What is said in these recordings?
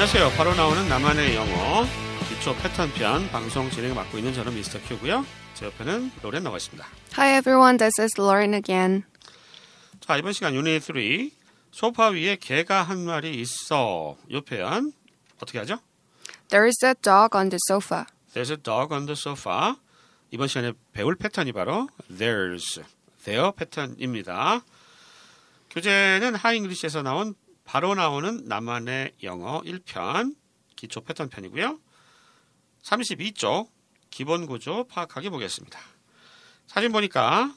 안녕하세요. 바로 나오는 나만의 영어 기초 패턴 편 방송 진행 맡고 있는 저는 미스터 큐고요. 제 옆에는 로렌 나와 있습니다. Hi everyone, this is Lauren again. 자 이번 시간 유닛 3 소파 위에 개가 한 마리 있어. 이 표현 어떻게 하죠? There is a dog on the sofa. There's a dog on the sofa. 이번 시간에 배울 패턴이 바로 there's, there 패턴입니다. 교재는 하잉글리시에서 나온 바로 나오는 나만의 영어 1편 기초 패턴 편이고요. 32쪽 기본 구조 파악하게 보겠습니다. 사진 보니까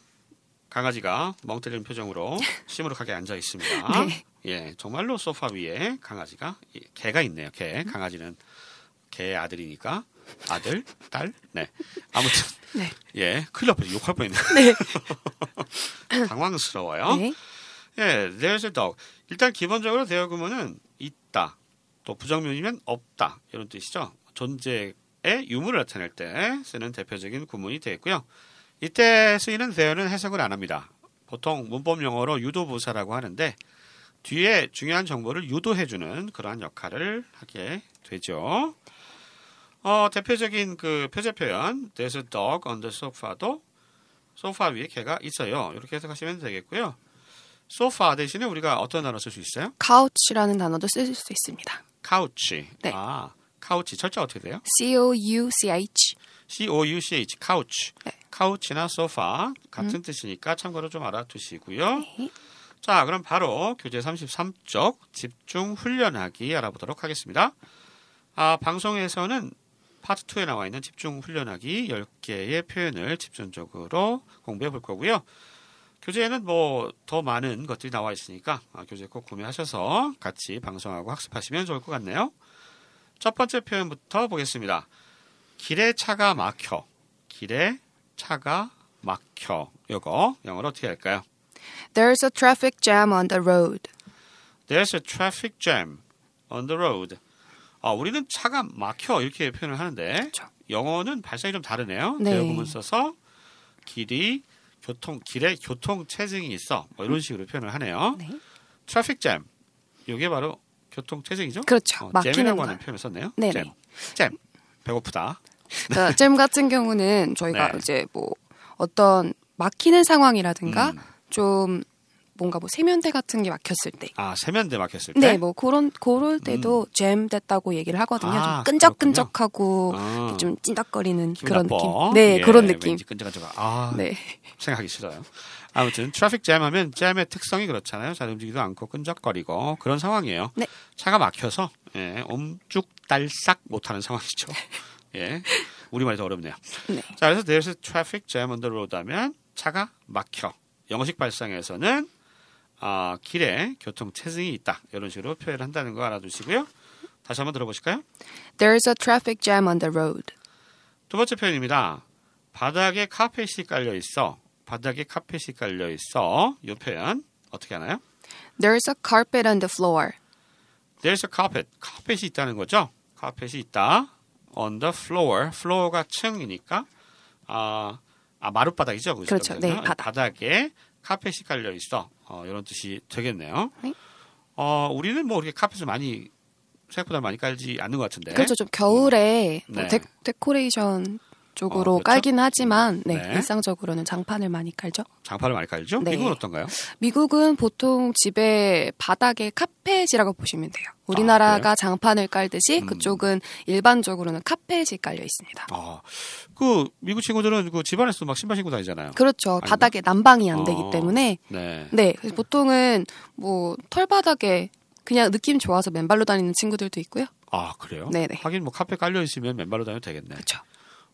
강아지가 멍 때리는 표정으로 시무룩하게 앉아 있습니다. 네. 예, 정말로 소파 위에 강아지가 예, 개가 있네요. 개 강아지는 개의 아들이니까 아들, 딸, 네. 아무튼 네. 예, 큰일 뻔했 욕할 뻔했네. 당황스러워요. 네. 예, there's a dog. 일단 기본적으로 그러면은 있다. 또 부정문이면 없다. 이런 뜻이죠. 존재의 유무를 나타낼 때 쓰는 대표적인 구문이 되겠고요. 이때 쓰이는 there는 해석을 안 합니다. 보통 문법 용어로 유도부사라고 하는데 뒤에 중요한 정보를 유도해주는 그러한 역할을 하게 되죠. 어, 대표적인 그 표제 표현 There's a dog on the sofa도 소파 위에 개가 있어요. 이렇게 해석하시면 되겠고요. 소파 대신에 우리가 어떤 단어 쓸 수 있어요? couch라는 단어도 쓸 수 있습니다. 카우치. 네. 아, 카우치 철자 어떻게 돼요? C O U C H. C O U C H 카우치. 네. 카우치나 소파 같은 뜻이니까 참고로 좀 알아두시고요. 네. 자, 그럼 바로 교재 33쪽 집중 훈련하기 알아보도록 하겠습니다. 아, 방송에서는 파트 2에 나와 있는 집중 훈련하기 10개의 표현을 집중적으로 공부해 볼 거고요. 교재에는 뭐 더 많은 것들이 나와 있으니까 아, 교재 꼭 구매하셔서 같이 방송하고 학습하시면 좋을 것 같네요. 첫 번째 표현부터 보겠습니다. 길에 차가 막혀. 길에 차가 막혀. 요거 영어로 어떻게 할까요? There's a traffic jam on the road. There's a traffic jam on the road. 아, 우리는 차가 막혀 이렇게 표현을 하는데 그렇죠. 영어는 발성이 좀 다르네요. 네. 대부분 써서 길이 교통 길에 교통 체증이 있어 뭐 이런 식으로 표현을 하네요. 네. 트래픽 잼 이게 바로 교통 체증이죠? 그렇죠. 어, 막히는 잼이라고 거. 하는 표현을 썼네요. 네네. 잼. 잼. 배고프다. 자, 잼 같은 경우는 저희가 네. 이제 뭐 어떤 막히는 상황이라든가 음. 좀 뭔가 뭐 세면대 같은 게 막혔을 때. 아 세면대 막혔을 때. 네, 뭐 그런 그럴 때도 잼 됐다고 얘기를 하거든요. 음. 아, 좀 끈적끈적하고 아. 좀 찐덕거리는 그런 나빠. 느낌. 네, 예, 그런 느낌. 끈적끈적. 아, 네. 생각하기 싫어요. 아무튼 트래픽 잼 하면 잼의 특성이 그렇잖아요. 잘 움직이지도 않고 끈적거리고 그런 상황이에요. 네. 차가 막혀서 예, om죽달싹 못하는 상황이죠. 예, 우리말이 더 어렵네요. 네. 자, 그래서 there's a traffic jam on the road 하면 차가 막혀. 영어식 발상에서는 아, 길에 교통 체증이 있다. 이런 식으로 표현을 한다는 거 알아두시고요. 다시 한번 들어보실까요? There's a traffic jam on the road. 두 번째 표현입니다. 바닥에 카펫이 깔려 있어. 바닥에 카펫이 깔려 있어. 이 표현 어떻게 하나요? There's a carpet on the floor. There's a carpet. 카펫이 있다는 거죠. 카펫이 있다. On the floor. floor가 층이니까 아, 아 마룻바닥이죠. 그죠? 그렇죠. 네, 그러면 바닥. 바닥에 카펫이 깔려 있어. 어, 이런 뜻이 되겠네요. 네. 어, 우리는 뭐 이렇게 카펫을 많이 생각보다 많이 깔지 않는 것 같은데. 그렇죠. 좀 겨울에 뭐 네. 데, 데코레이션 쪽으로 어, 그렇죠? 깔긴 하지만 네, 네. 일상적으로는 장판을 많이 깔죠. 장판을 많이 깔죠? 네. 미국은 어떤가요? 미국은 보통 집에 바닥에 카펫이라고 보시면 돼요. 우리나라가 장판을 깔듯이 음. 그쪽은 일반적으로는 카펫이 깔려 있습니다. 아, 그 미국 친구들은 그 집안에서 막 신발 신고 다니잖아요. 그렇죠. 아닌가? 바닥에 난방이 안 되기 어. 때문에 네. 네 보통은 뭐 털바닥에 그냥 느낌 좋아서 맨발로 다니는 친구들도 있고요. 아 그래요? 네네. 하긴 뭐 카페 깔려 있으면 맨발로 다녀도 되겠네. 그렇죠.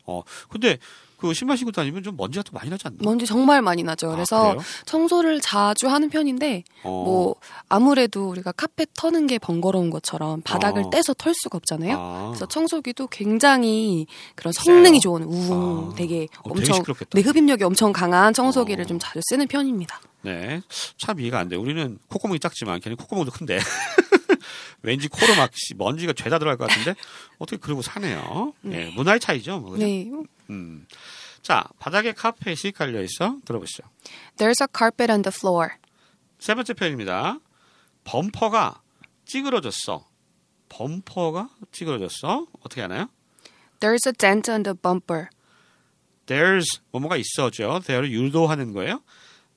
어, 근데 그 신발 신고 다니면 좀 먼지가 또 많이 나지 않나? 먼지 정말 많이 나죠. 아, 그래서 그래요? 청소를 자주 하는 편인데 어. 뭐 아무래도 우리가 카펫 터는 게 번거로운 것처럼 바닥을 어. 떼서 털 수가 없잖아요. 아. 그래서 청소기도 굉장히 그런 성능이? 좋은 우웅 아. 되게 어, 되게 엄청 시끄럽겠다. 네 흡입력이 엄청 강한 청소기를 어. 좀 자주 쓰는 편입니다. 네, 참 이해가 안 돼. 우리는 콧구멍이 작지만 걔는 콧구멍도 큰데 왠지 코로 막 씨, 먼지가 죄다 들어갈 것 같은데 어떻게 그러고 사네요. 네, 문화의 차이죠. 뭐? 네. 음. 자, 바닥에 카펫이 깔려 있어 들어보시죠. There's a carpet on the floor. 세 번째 표현입니다. 범퍼가 찌그러졌어. 범퍼가 찌그러졌어. 어떻게 하나요? There's a dent on the bumper. There's 뭐뭐가 있어죠. there를 유도하는 거예요.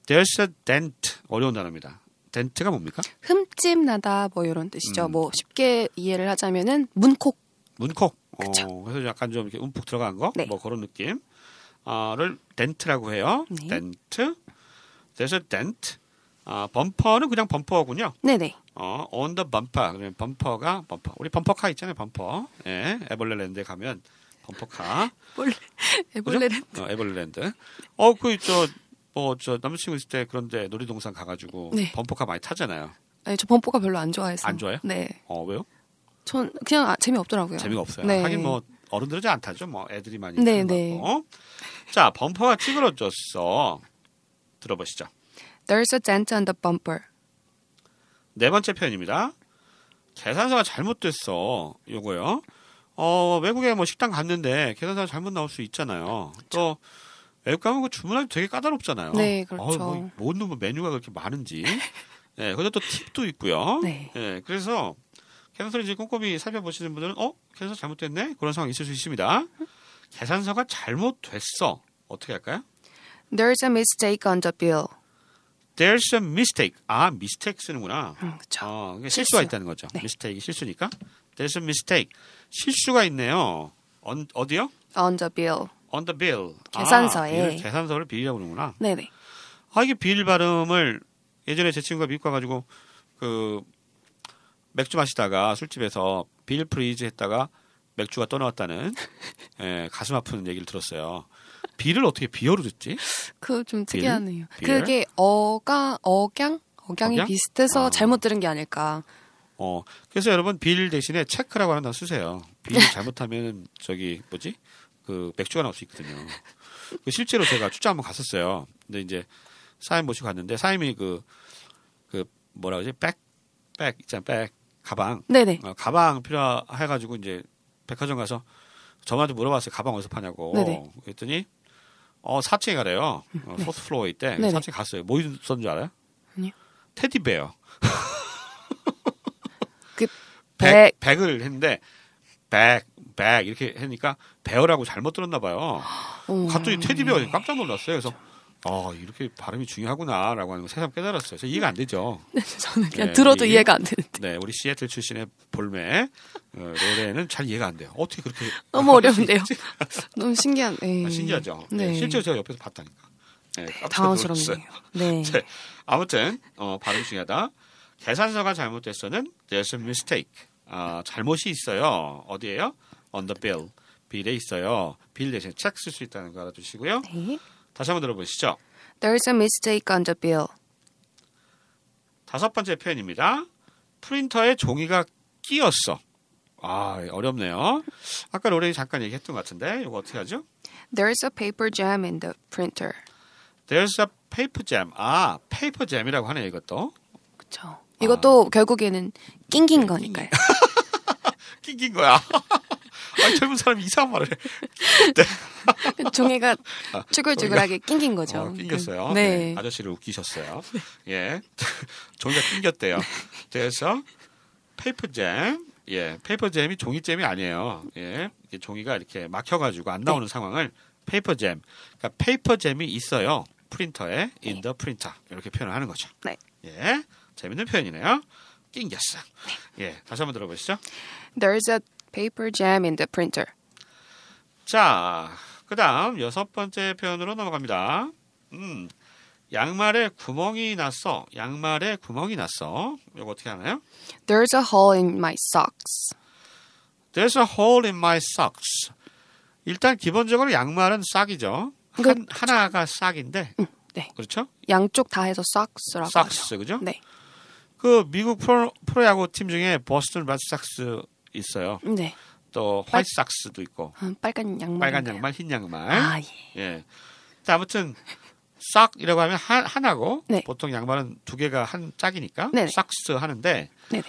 There's a dent 어려운 단어입니다. Dent가 뭡니까? 흠집 나다 뭐 이런 뜻이죠. 음. 뭐 쉽게 이해를 하자면은 문콕. 문콕. 그쵸. 어, 그래서 약간 좀 이렇게 움푹 들어간 거, 네. 뭐 그런 느낌. 아를 dent라고 해요. 네. There's a dent. 아, 범퍼는 그냥 범퍼군요. 네네. 어, on the bumper. 그러면 범퍼가 범퍼. 우리 범퍼카 있잖아요, 범퍼. 예, 에벌레랜드에 가면 범퍼카. 에볼레는 어, 에벌랜드. 어, 그, 저, 뭐, 저, 남자친구 있을 때 그런데 놀이동산 가가지고 네. 범퍼카 많이 타잖아요. 아니, 저 범퍼가 별로 안 좋아해서. 안 좋아해요? 네. 어, 왜요? 전 그냥 아, 재미 없더라고요. 재미가 없어요. 네. 하긴 뭐, 어른들은 잘 안 타죠. 뭐, 애들이 많이. 네, 거 네. 같고. 자, 범퍼가 찌그러졌어. 들어보시죠. There's a dent on the bumper. 네 번째 표현입니다. 계산서가 잘못됐어. 요거요. 어, 외국에 뭐 식당 갔는데 계산서가 잘못 나올 수 있잖아요. 또외 국 가면 그 주문하기 되게 까다롭잖아요. 네, 그렇죠. 어우, 뭐, 뭔 놈의 메뉴가 그렇게 많은지. 예, 그리고 또 팁도 있고요. 네. 예, 그래서 이제 꼼꼼히 살펴보시는 분들은 어, 계산서 잘못됐네? 그런 상황 이 있을 수 있습니다. 계산서가 잘못됐어. 어떻게 할까요? There's a mistake on the bill. There's a mistake. 아, mistake 쓰는구나. 음, 그렇죠. 어, 실수가 실수. 있다는 거죠. 네. mistake 실수니까. There's a mistake. 실수가 있네요. on, 어디요? On the bill. On the bill. 계산서에. 아, bill을- 계산서를 bill이라고 그러는구나. 네네. 아, 이게 bill 발음을 예전에 제 친구가 미국 가가지고 그 맥주 마시다가 술집에서 bill please 했다가 맥주가 떠나왔다는 예, 가슴 아픈 얘기를 들었어요. 빌을 어떻게 비어로 듣지? 그 좀 특이하네요. 빌? 그게 어가 억양 억양이 억양? 비슷해서 아. 잘못 들은 게 아닐까. 어, 그래서 여러분 빌 대신에 체크라고 하나 쓰세요. 빌 잘못하면 저기 뭐지? 그 맥주가 나올 수 있거든요. 그 실제로 제가 출장 한번 갔었어요. 근데 이제 사임 모시고 갔는데 사임이 그, 그 뭐라 그러지? 백, 백 있잖아, 백 가방. 네네. 어, 가방 필요해가지고 이제 백화점 가서 저한테 물어봤어요. 가방 어디서 파냐고. 네네. 그랬더니 어 4층에 가래요. 어, fourth floor에 있대. 네네. 4층에 갔어요. 뭐 있었는 줄 알아요? 아니요. teddy bear. 그 bag, bag. bag을 했는데 bag, bag 이렇게 하니까 bear라고 잘못 들었나 봐요. 어, 갑자기 teddy bear가 깜짝 놀랐어요. 그래서 아 이렇게 발음이 중요하구나라고 하는 거 새삼 깨달았어요. 그래서 이해가 안 되죠. 저는 그냥 네, 들어도 이- 이해가 안 되는데. 네, 우리 시애틀 출신의 볼매 어, 노래는 잘 이해가 안 돼요. 어떻게 그렇게 너무 어려운데요. 너무 신기한. 네. 아, 신기하죠. 네. 네. 실제로 제가 옆에서 봤다니까. 네, 깜짝 당황스럽네요. 네. 네. 아무튼 어, 발음 중요하다. 계산서가 잘못됐어는 there's a mistake. 아, 잘못이 있어요. 어디에요? on the bill. 빌에 있어요. 빌 대신 책 쓸 수 있다는 거 알아두시고요. 네. 다시 한번 들어보시죠. There's a mistake on the bill. 다섯 번째 표현입니다. 프린터에 종이가 끼었어. 아, 어렵네요. 아까 로렌이 잠깐 얘기했던 것 같은데 이거 어떻게 하죠? There's a paper jam in the printer. There's a paper jam. 아, paper jam이라고 하네요, 이것도. 그렇죠. 이것도 결국에는 낑긴 거니까요. 낑긴 거야. 아니, 젊은 사람이 이상한 말을 해. 종이가 쭈글쭈글하게 낑긴 거죠. 어, 낑겼어요. 그- 네. 네. 아저씨를 웃기셨어요. 예. 종이가 낑겼대요. 그래서 paper jam. 예. paper jam이 종이잼이 아니에요. 예. 종이가 이렇게 막혀가지고 안 나오는 상황을 paper jam. 그러니까 paper jam이 있어요. 프린터에 in the printer 이렇게 표현을 하는 거죠. 네. 예. 재밌는 표현이네요. 낑겼어. 예. 다시 한번 들어보시죠. There's a paper jam in the printer. 자, 그 다음 여섯 번째 표현으로 넘어갑니다. 음, 양말에 구멍이 났어. 양말에 구멍이 났어. 이거 어떻게 하나요? There's a hole in my socks. There's a hole in my socks. 일단 기본적으로 양말은 sock이죠. 한, 그- 하나가 sock인데, 네. 그렇죠? 양쪽 다 해서 socks라고 하죠. socks, 그죠? 네. 그 미국 프로, 프로야구 팀 중에 보스턴 레드삭스 있어요. 네. 또 화이트 삭스도 있고, 아, 빨간 양말. 빨간 양말, 흰 양말. 아, 예. 예. 자, 아무튼 싹이라고 하면 하, 하나고 네. 보통 양말은 두 개가 한 짝이니까 네네. 삭스 하는데 네네.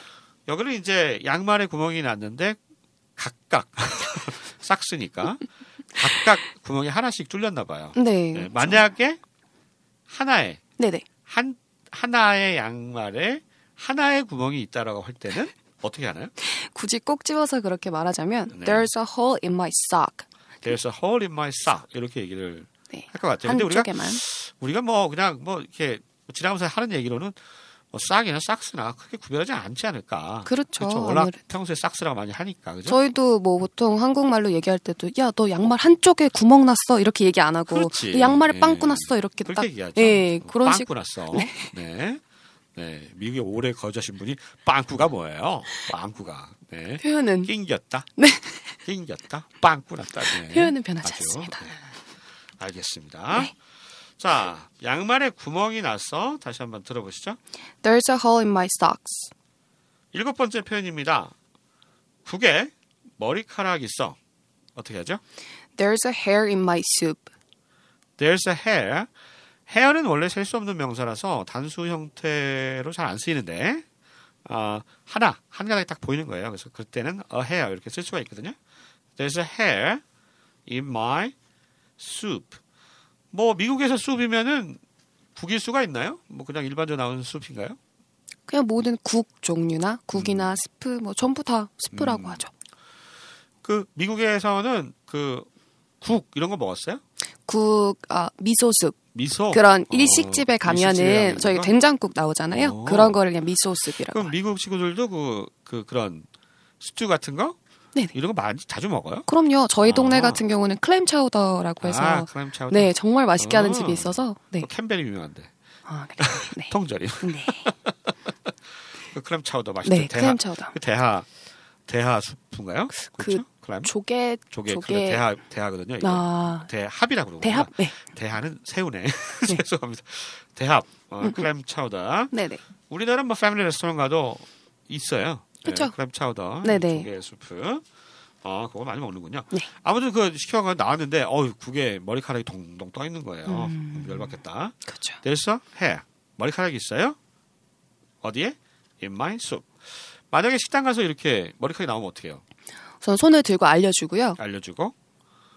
여기는 이제 양말에 구멍이 났는데 각각 삭스니까 각각 구멍이 하나씩 뚫렸나 봐요. 네. 예, 만약에 하나에 네네. 한 하나의 양말에 하나의 구멍이 있다라고 할 때는 어떻게 하나요? 굳이 꼭 집어서 그렇게 말하자면 네. There's a hole in my sock. There's a hole in my sock 이렇게 얘기를 네. 할것 같아요. 근데 우리가 한쪽에만. 우리가 뭐 그냥 뭐 이렇게 지나가면서 하는 얘기로는 뭐 싹이나 싹스나 크게 구별하지 않지 않을까. 그렇죠. 워낙 아무래도. 평소에 싹스라고 많이 하니까 그죠? 저희도 뭐 보통 한국말로 얘기할 때도 야 너 양말 한쪽에 구멍 났어 이렇게 얘기 안 하고 양말에 예. 빵꾸 났어 이렇게 그렇게 딱 얘기하죠. 예 그런 식 빵꾸 났어. 네. 네. 미국에 오래 거주하신 분이 빵꾸가 뭐예요? 빵꾸가. 네. 표현은 낑겼다. 네. 낑겼다. 빵꾸 났다. 네. 표현은 변하지 아주, 않습니다. 네. 알겠습니다. 네. 자, 양말에 구멍이 났어. 다시 한번 들어보시죠. There's a hole in my socks. 일곱 번째 표현입니다. 국에 머리카락 있어. 어떻게 하죠? There's a hair in my soup. There's a hair. Hair는 원래 셀 수 없는 명사라서 단수 형태로 잘 안 쓰이는데 아, 하나 한 가닥이 딱 보이는 거예요. 그래서 그때는 a hair 이렇게 쓸 수가 있거든요. There's a hair in my soup. 뭐 미국에서 숲이면은 국일 수가 있나요? 뭐 그냥 일반적으로 나오는 숲인가요? 그냥 모든 국 종류나 국이나 스프 뭐 전부 다 스프라고 음. 하죠. 그 미국에서는 그 국 이런 거 먹었어요? 국, 아, miso soup. miso 그런 어, 일식집에 가면은 저희 된장국 나오잖아요. 어. 그런 거를 그냥 miso soup이라고. 그럼 미국 친구들도 그, 그 그런 스튜 같은 거 네네. 이런 거 많이 자주 먹어요? 그럼요. 저희 동네 아. 같은 경우는 clam chowder라고 해서 아, clam chowder. 네 정말 맛있게 하는 어. 집이 있어서 네. 그 캠벨이 유명한데 아, 그래요? 네. 통조림이. 네. 그 clam chowder 맛있죠. 네, 대하, clam chowder. 그 대하 대하 수프인가요? 그렇죠? 클램 조개 조개, 조개. 그래 대하 대하거든요. 아, 대합이라고 그러고 대합. 네. 대하는 새우네. 죄송합니다. 대합 어, 클램 차우더. 네, 네. 우리나라 뭐 패밀리 레스토랑 가도 있어요. 그쵸. 네, 크램 차우더, 네네. 조개 수프. 어, 그거 많이 먹는군요. 네. 아무튼 그 시켜가 나왔는데, 어우 국에 머리카락이 동동 떠 있는 거예요. 음. 열받겠다. 그렇죠. A hair. 머리카락이 있어요? 어디에? In my soup. 만약에 식당 가서 이렇게 머리카락이 나오면 어떻게 해요? 우선 손을 들고 알려주고요. 알려주고.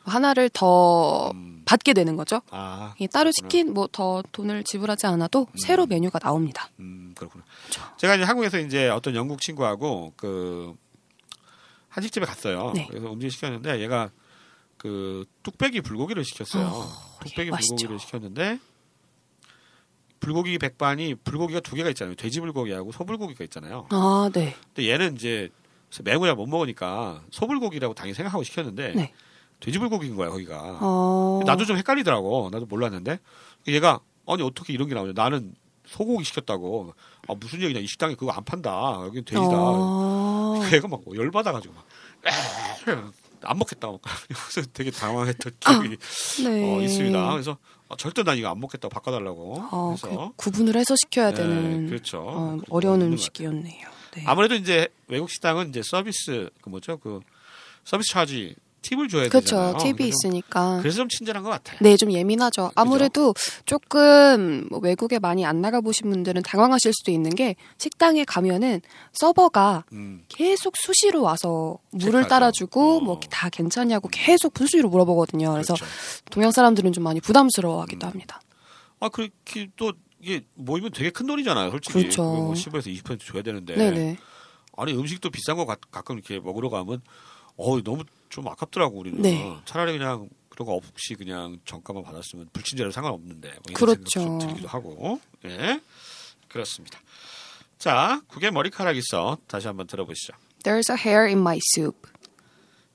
하나를 더 음, 받게 되는 거죠. 아, 이 따로 시킨 뭐 더 돈을 지불하지 않아도 새로 메뉴가 나옵니다. 음, 그렇구나. 그렇죠. 제가 이제 한국에서 이제 어떤 영국 친구하고 그 한식집에 갔어요. 네. 그래서 음식 시켰는데 얘가 그 뚝배기 불고기를 시켰어요. 어, 뚝배기 예, 맛있죠. 불고기를 시켰는데 불고기 백반이 불고기가 두 개가 있잖아요. 돼지 불고기하고 소불고기가 있잖아요. 아, 네. 근데 얘는 이제 매우야 못 먹으니까 소불고기라고 당연히 생각하고 시켰는데 네. 돼지 불고기인 거야 거기가. 어. 나도 좀 헷갈리더라고. 나도 몰랐는데 얘가 아니 어떻게 이런 게 나오냐. 나는 소고기 시켰다고. 아 무슨 얘기냐. 이 식당에 그거 안 판다. 여기 돼지다. 어. 얘가 막 열받아가지고 막. 안 먹겠다. 막 그래서 되게 당황했던 기억이 네. 어, 있습니다. 그래서 아, 절대 난 이거 안 먹겠다고 바꿔달라고. 어, 그래서 그 구분을 해서 시켜야 네, 되는 그렇죠. 어, 있는 것 음식이었네요. 네. 아무래도 이제 외국 식당은 이제 서비스 그 뭐죠 그 서비스 차지 팁을 줘야 그렇죠. 되잖아요. 팁이 그래서 좀- 있으니까. 그래서 좀 친절한 것 같아요. 네, 좀 예민하죠. 아무래도 조금 뭐 외국에 많이 안 나가 보신 분들은 당황하실 수도 있는 게 식당에 가면은 서버가 음, 계속 수시로 와서 물을 체크하죠. 따라주고 어. 뭐다 괜찮냐고 계속 수시로 물어보거든요. 그래서 그렇죠. 동양 사람들은 좀 많이 부담스러워하기도 음. 합니다. 아 그렇게 또 이게 모이면 되게 큰 돈이잖아요, 솔직히. 그렇죠. 뭐 10에서 20% 줘야 되는데. 네네. 아니 음식도 비싼 거 가, 가끔 이렇게 먹으러 가면 어 너무 좀 아깝더라고 우리는. 네. 차라리 그냥 그런 거 없이 그냥 정가만 받았으면 불친절해도 상관없는데 뭐 그렇죠. 좀 들기도 하고. 예. 그렇습니다. 자, 국에 머리카락 있어. 다시 한번 들어보시죠. There's a hair in my soup.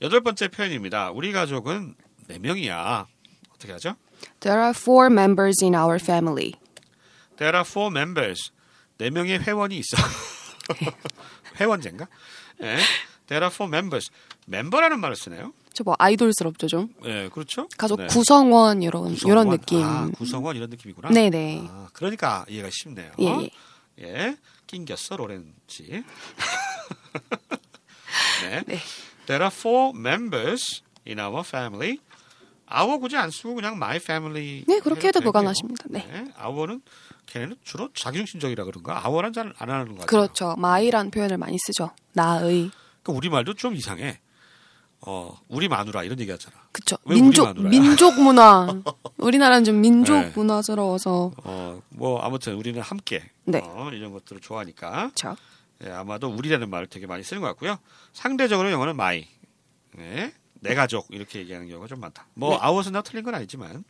여덟 번째 표현입니다. 우리 가족은 네 명이야. 어떻게 하죠? There are four members in our family. There are four members. 네 명의 회원이 있어. 회원제인가? 예. There are four members. 멤버라는 말을 쓰네요. 저 뭐 아이돌스럽죠 좀. 예, 그렇죠. 가족 네. 구성원 이런 구성원. 이런 느낌. 아, 구성원 이런 느낌이구나. 네네. 아, 그러니까 이해가 쉽네요. 예, 예. 예. 낑겼어 로렌지. 네. 네. There are four members in our family. our 굳이 안 쓰고 그냥 my family. 네, 그렇게 해도. 무관하십니다. 네. our는 걔네는 주로 자기중심적이라 그런가? our란 잘 안 하는 것 같아요. 그렇죠. 마이란 표현을 많이 쓰죠. 나의. 그 우리 말도 좀 이상해. 어, 우리 마누라 이런 얘기 하잖아. 그쵸. 민족? 민족 문화. 우리나라는 좀 민족 네. 문화스러워서 어, 뭐 아무튼 우리는 함께 네. 어, 이런 것들을 좋아하니까. 그렇죠. 예, 아마도 우리라는 말을 되게 많이 쓰는 것 같고요. 상대적으로 영어는 my. 네, 내 가족 이렇게 얘기하는 경우가 좀 많다. 뭐 네. 아웃은 나 틀린 건 아니지만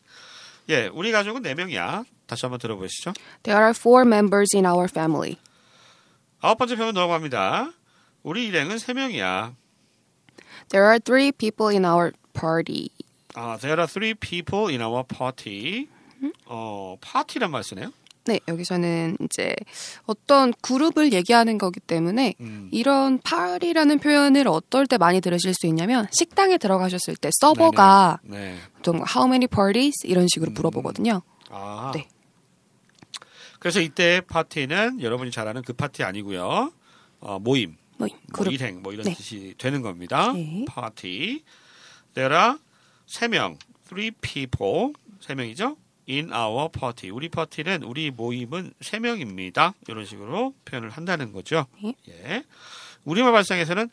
예, 우리 가족은 네 명이야. 다시 한번 들어보시죠. There are four members in our family. 아홉 번째 표현 넘어갑니다. 우리 일행은 세 명이야. There are three people in our party. 아, there are three people in our party. 어, 파티란 말 쓰네요. 네, 여기서는 이제 어떤 그룹을 얘기하는 거기 때문에 음. 이런 파리라는 표현을 어떨 때 많이 들으실 수 있냐면 식당에 들어가셨을 때 서버가 네. 좀 how many parties 이런 식으로 물어보거든요. 아. 네. 그래서 이때 파티는 여러분이 잘 아는 그 파티 아니고요. 어, 모임, 모임, 뭐. 일행 뭐 이런 네. 뜻이 되는 겁니다. 네. 파티. There are 세 명, three people, 세 명이죠. In our party. 우리 파티는 우리 모임은 세 명입니다. 이런 식으로 표현을 한다는 거죠. 네. 예. 우리말 발상에서는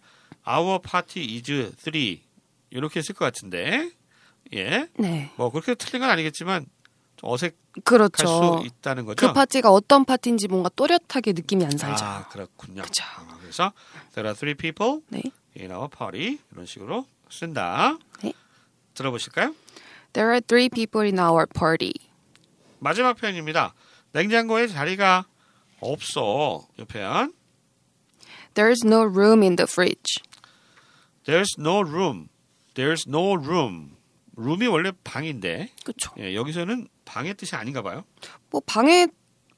our party is three 이렇게 쓸 것 같은데, 예. 네, 뭐 그렇게 틀린 건 아니겠지만 좀 어색할 그렇죠. 수 있다는 거죠. 그 파티가 어떤 파티인지 뭔가 또렷하게 느낌이 안 살죠. 아 그렇군요. 그쵸. 아, 그래서 there are three people 네. in our party 이런 식으로 쓴다. 네. 들어보실까요? There are three people in our party. 마지막 표현입니다. 냉장고에 자리가 없어. 이 표현. There's no room in the fridge. There's no room. There's no room. room이 원래 방인데 그렇죠. 예, 여기서는 방의 뜻이 아닌가 봐요. 뭐 방에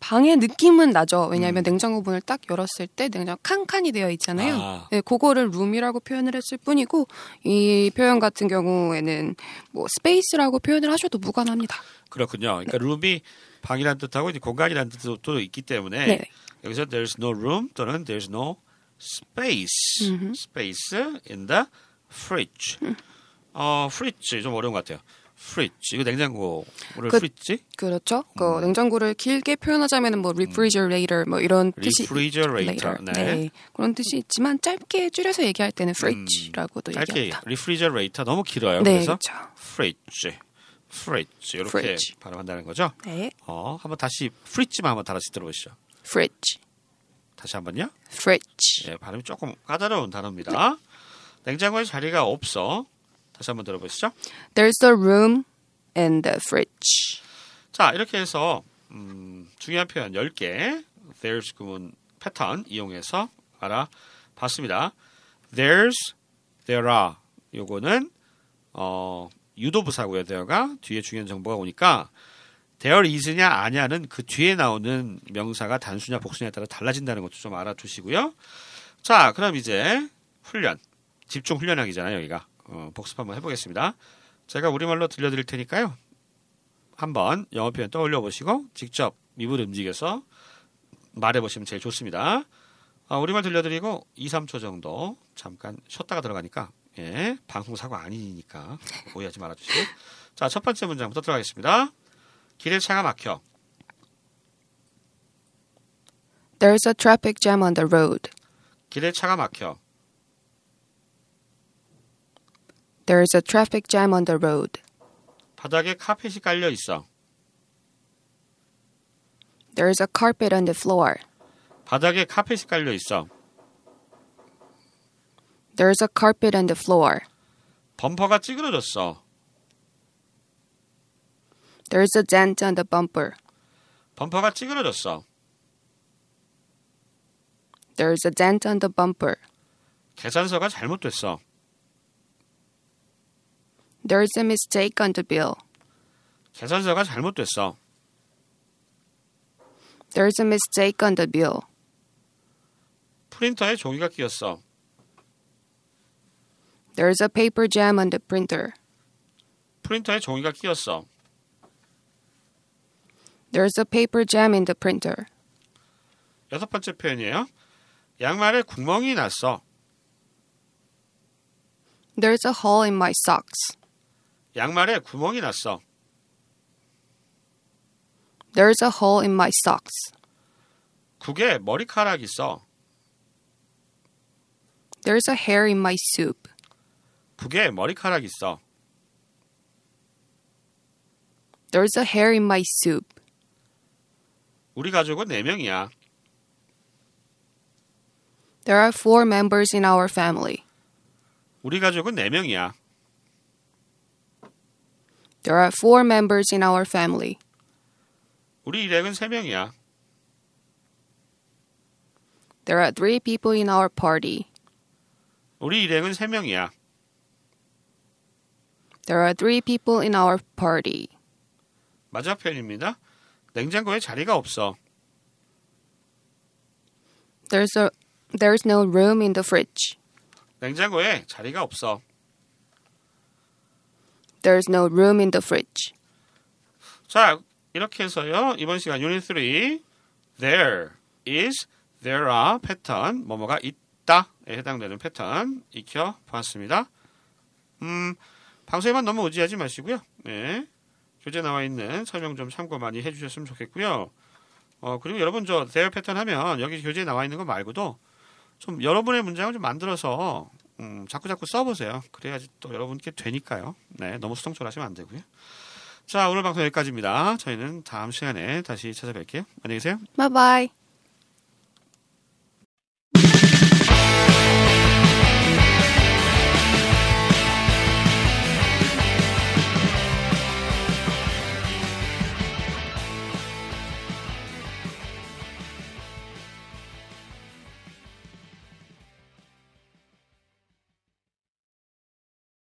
방의 느낌은 나죠. 왜냐하면 음. 냉장고 문을 딱 열었을 때 냉장 칸칸이 되어 있잖아요. 아. 네, 그거를 룸이라고 표현을 했을 뿐이고 이 표현 같은 경우에는 뭐 스페이스라고 표현을 하셔도 무관합니다. 그렇군요. 그러니까 room이 방이란 뜻하고 이제 공간이란 뜻도 있기 때문에 네. 여기서 there's no room 또는 there's no space. 음흠. space in the fridge. 어, fridge 좀 어려운 것 같아요. Fridge 이거 냉장고를 그- fridge? 그렇죠. 그 음. 냉장고를 길게 표현하자면은 뭐 refrigerator 뭐 이런 뜻이 refrigerator. 네. 네. 그런 뜻이 있지만 짧게 줄여서 얘기할 때는 fridge라고도 짧게 얘기합니다. refrigerator 너무 길어요. 네, 그래서 그렇죠. fridge, fridge 이렇게 fridge. 발음한다는 거죠. 네, 어, 한번 다시 fridge만 한번 다시 들어보시죠. fridge, 다시 한번요. fridge. 예, 발음이 조금 까다로운 단어입니다. 냉장고에 자리가 없어. 다시 한번 들어보시죠. There's a room in the fridge. 자, 이렇게 해서 음, 중요한 표현 10개 there's 구문 패턴 이용해서 알아봤습니다. there's, there are 요거는 어, 유도부사고요. there가 뒤에 중요한 정보가 오니까 there is냐 아냐는 그 뒤에 나오는 명사가 단수냐 복수냐에 따라 달라진다는 것도 좀 알아두시고요. 자, 그럼 이제 훈련 집중 훈련하기잖아요. 여기가 어, 복습 한번 해보겠습니다. 제가 우리말로 들려드릴 테니까요. 한번 영어 표현 떠올려 보시고 직접 입을 움직여서 말해 보시면 제일 좋습니다. 아, 우리말 들려드리고 2, 3초 정도 잠깐 쉬었다가 들어가니까 예, 방송 사고 아니니까 오해하지 말아 주시고 자, 첫 번째 문장부터 들어가겠습니다. 길에 차가 막혀. There's a traffic jam on the road. 길에 차가 막혀. There's a traffic jam on the road. 바닥에 카펫이 깔려 있어. There's a carpet on the floor. 바닥에 카펫이 깔려 있어. There's a carpet on the floor. 범퍼가 찌그러졌어. There's a dent on the bumper. 범퍼가 찌그러졌어. There's a dent on the bumper. 계산서가 잘못됐어. There's a mistake on the bill. 계산서가 잘못됐어. There's a mistake on the bill. 프린터에 종이가 끼었어. There's a paper jam on the printer. 프린터에 종이가 끼었어. There's a paper jam in the printer. 여섯 번째 표현이에요. 양말에 구멍이 났어. There's a hole in my socks. 양말에 구멍이 났어. There's a hole in my socks. 국에 머리카락 있어. There's a hair in my soup. 국에 머리카락 있어. There's a hair in my soup. 우리 가족은 네 명이야. There are four members in our family. 우리 가족은 4명이야. There are four members in our family. 우리 일행은 3명이야. There are three people in our party. 우리 일행은 3명이야. There are three people in our party. 마지막 표현입니다. 냉장고에 자리가 없어. There's a there's no room in the fridge. 냉장고에 자리가 없어. There's no room in the fridge. 자, 이렇게 해서요. 이번 시간 유닛 3 there is there are 패턴 뭐뭐가 있다에 해당되는 패턴 익혀 보았습니다. 음, 방송에만 너무 의지하지 마시고요. 네. 교재 나와 있는 설명 좀 참고 많이 해 주셨으면 좋겠고요. 어, 그리고 여러분 저 there 패턴 하면 여기 교재에 나와 있는 거 말고도 좀 여러분의 문장을 좀 만들어서 음, 자꾸 자꾸 써보세요. 그래야지 또 여러분께 되니까요. 네, 너무 수동적으로 하시면 안 되고요. 자, 오늘 방송 여기까지입니다. 저희는 다음 시간에 다시 찾아뵐게요. 안녕히 계세요. Bye.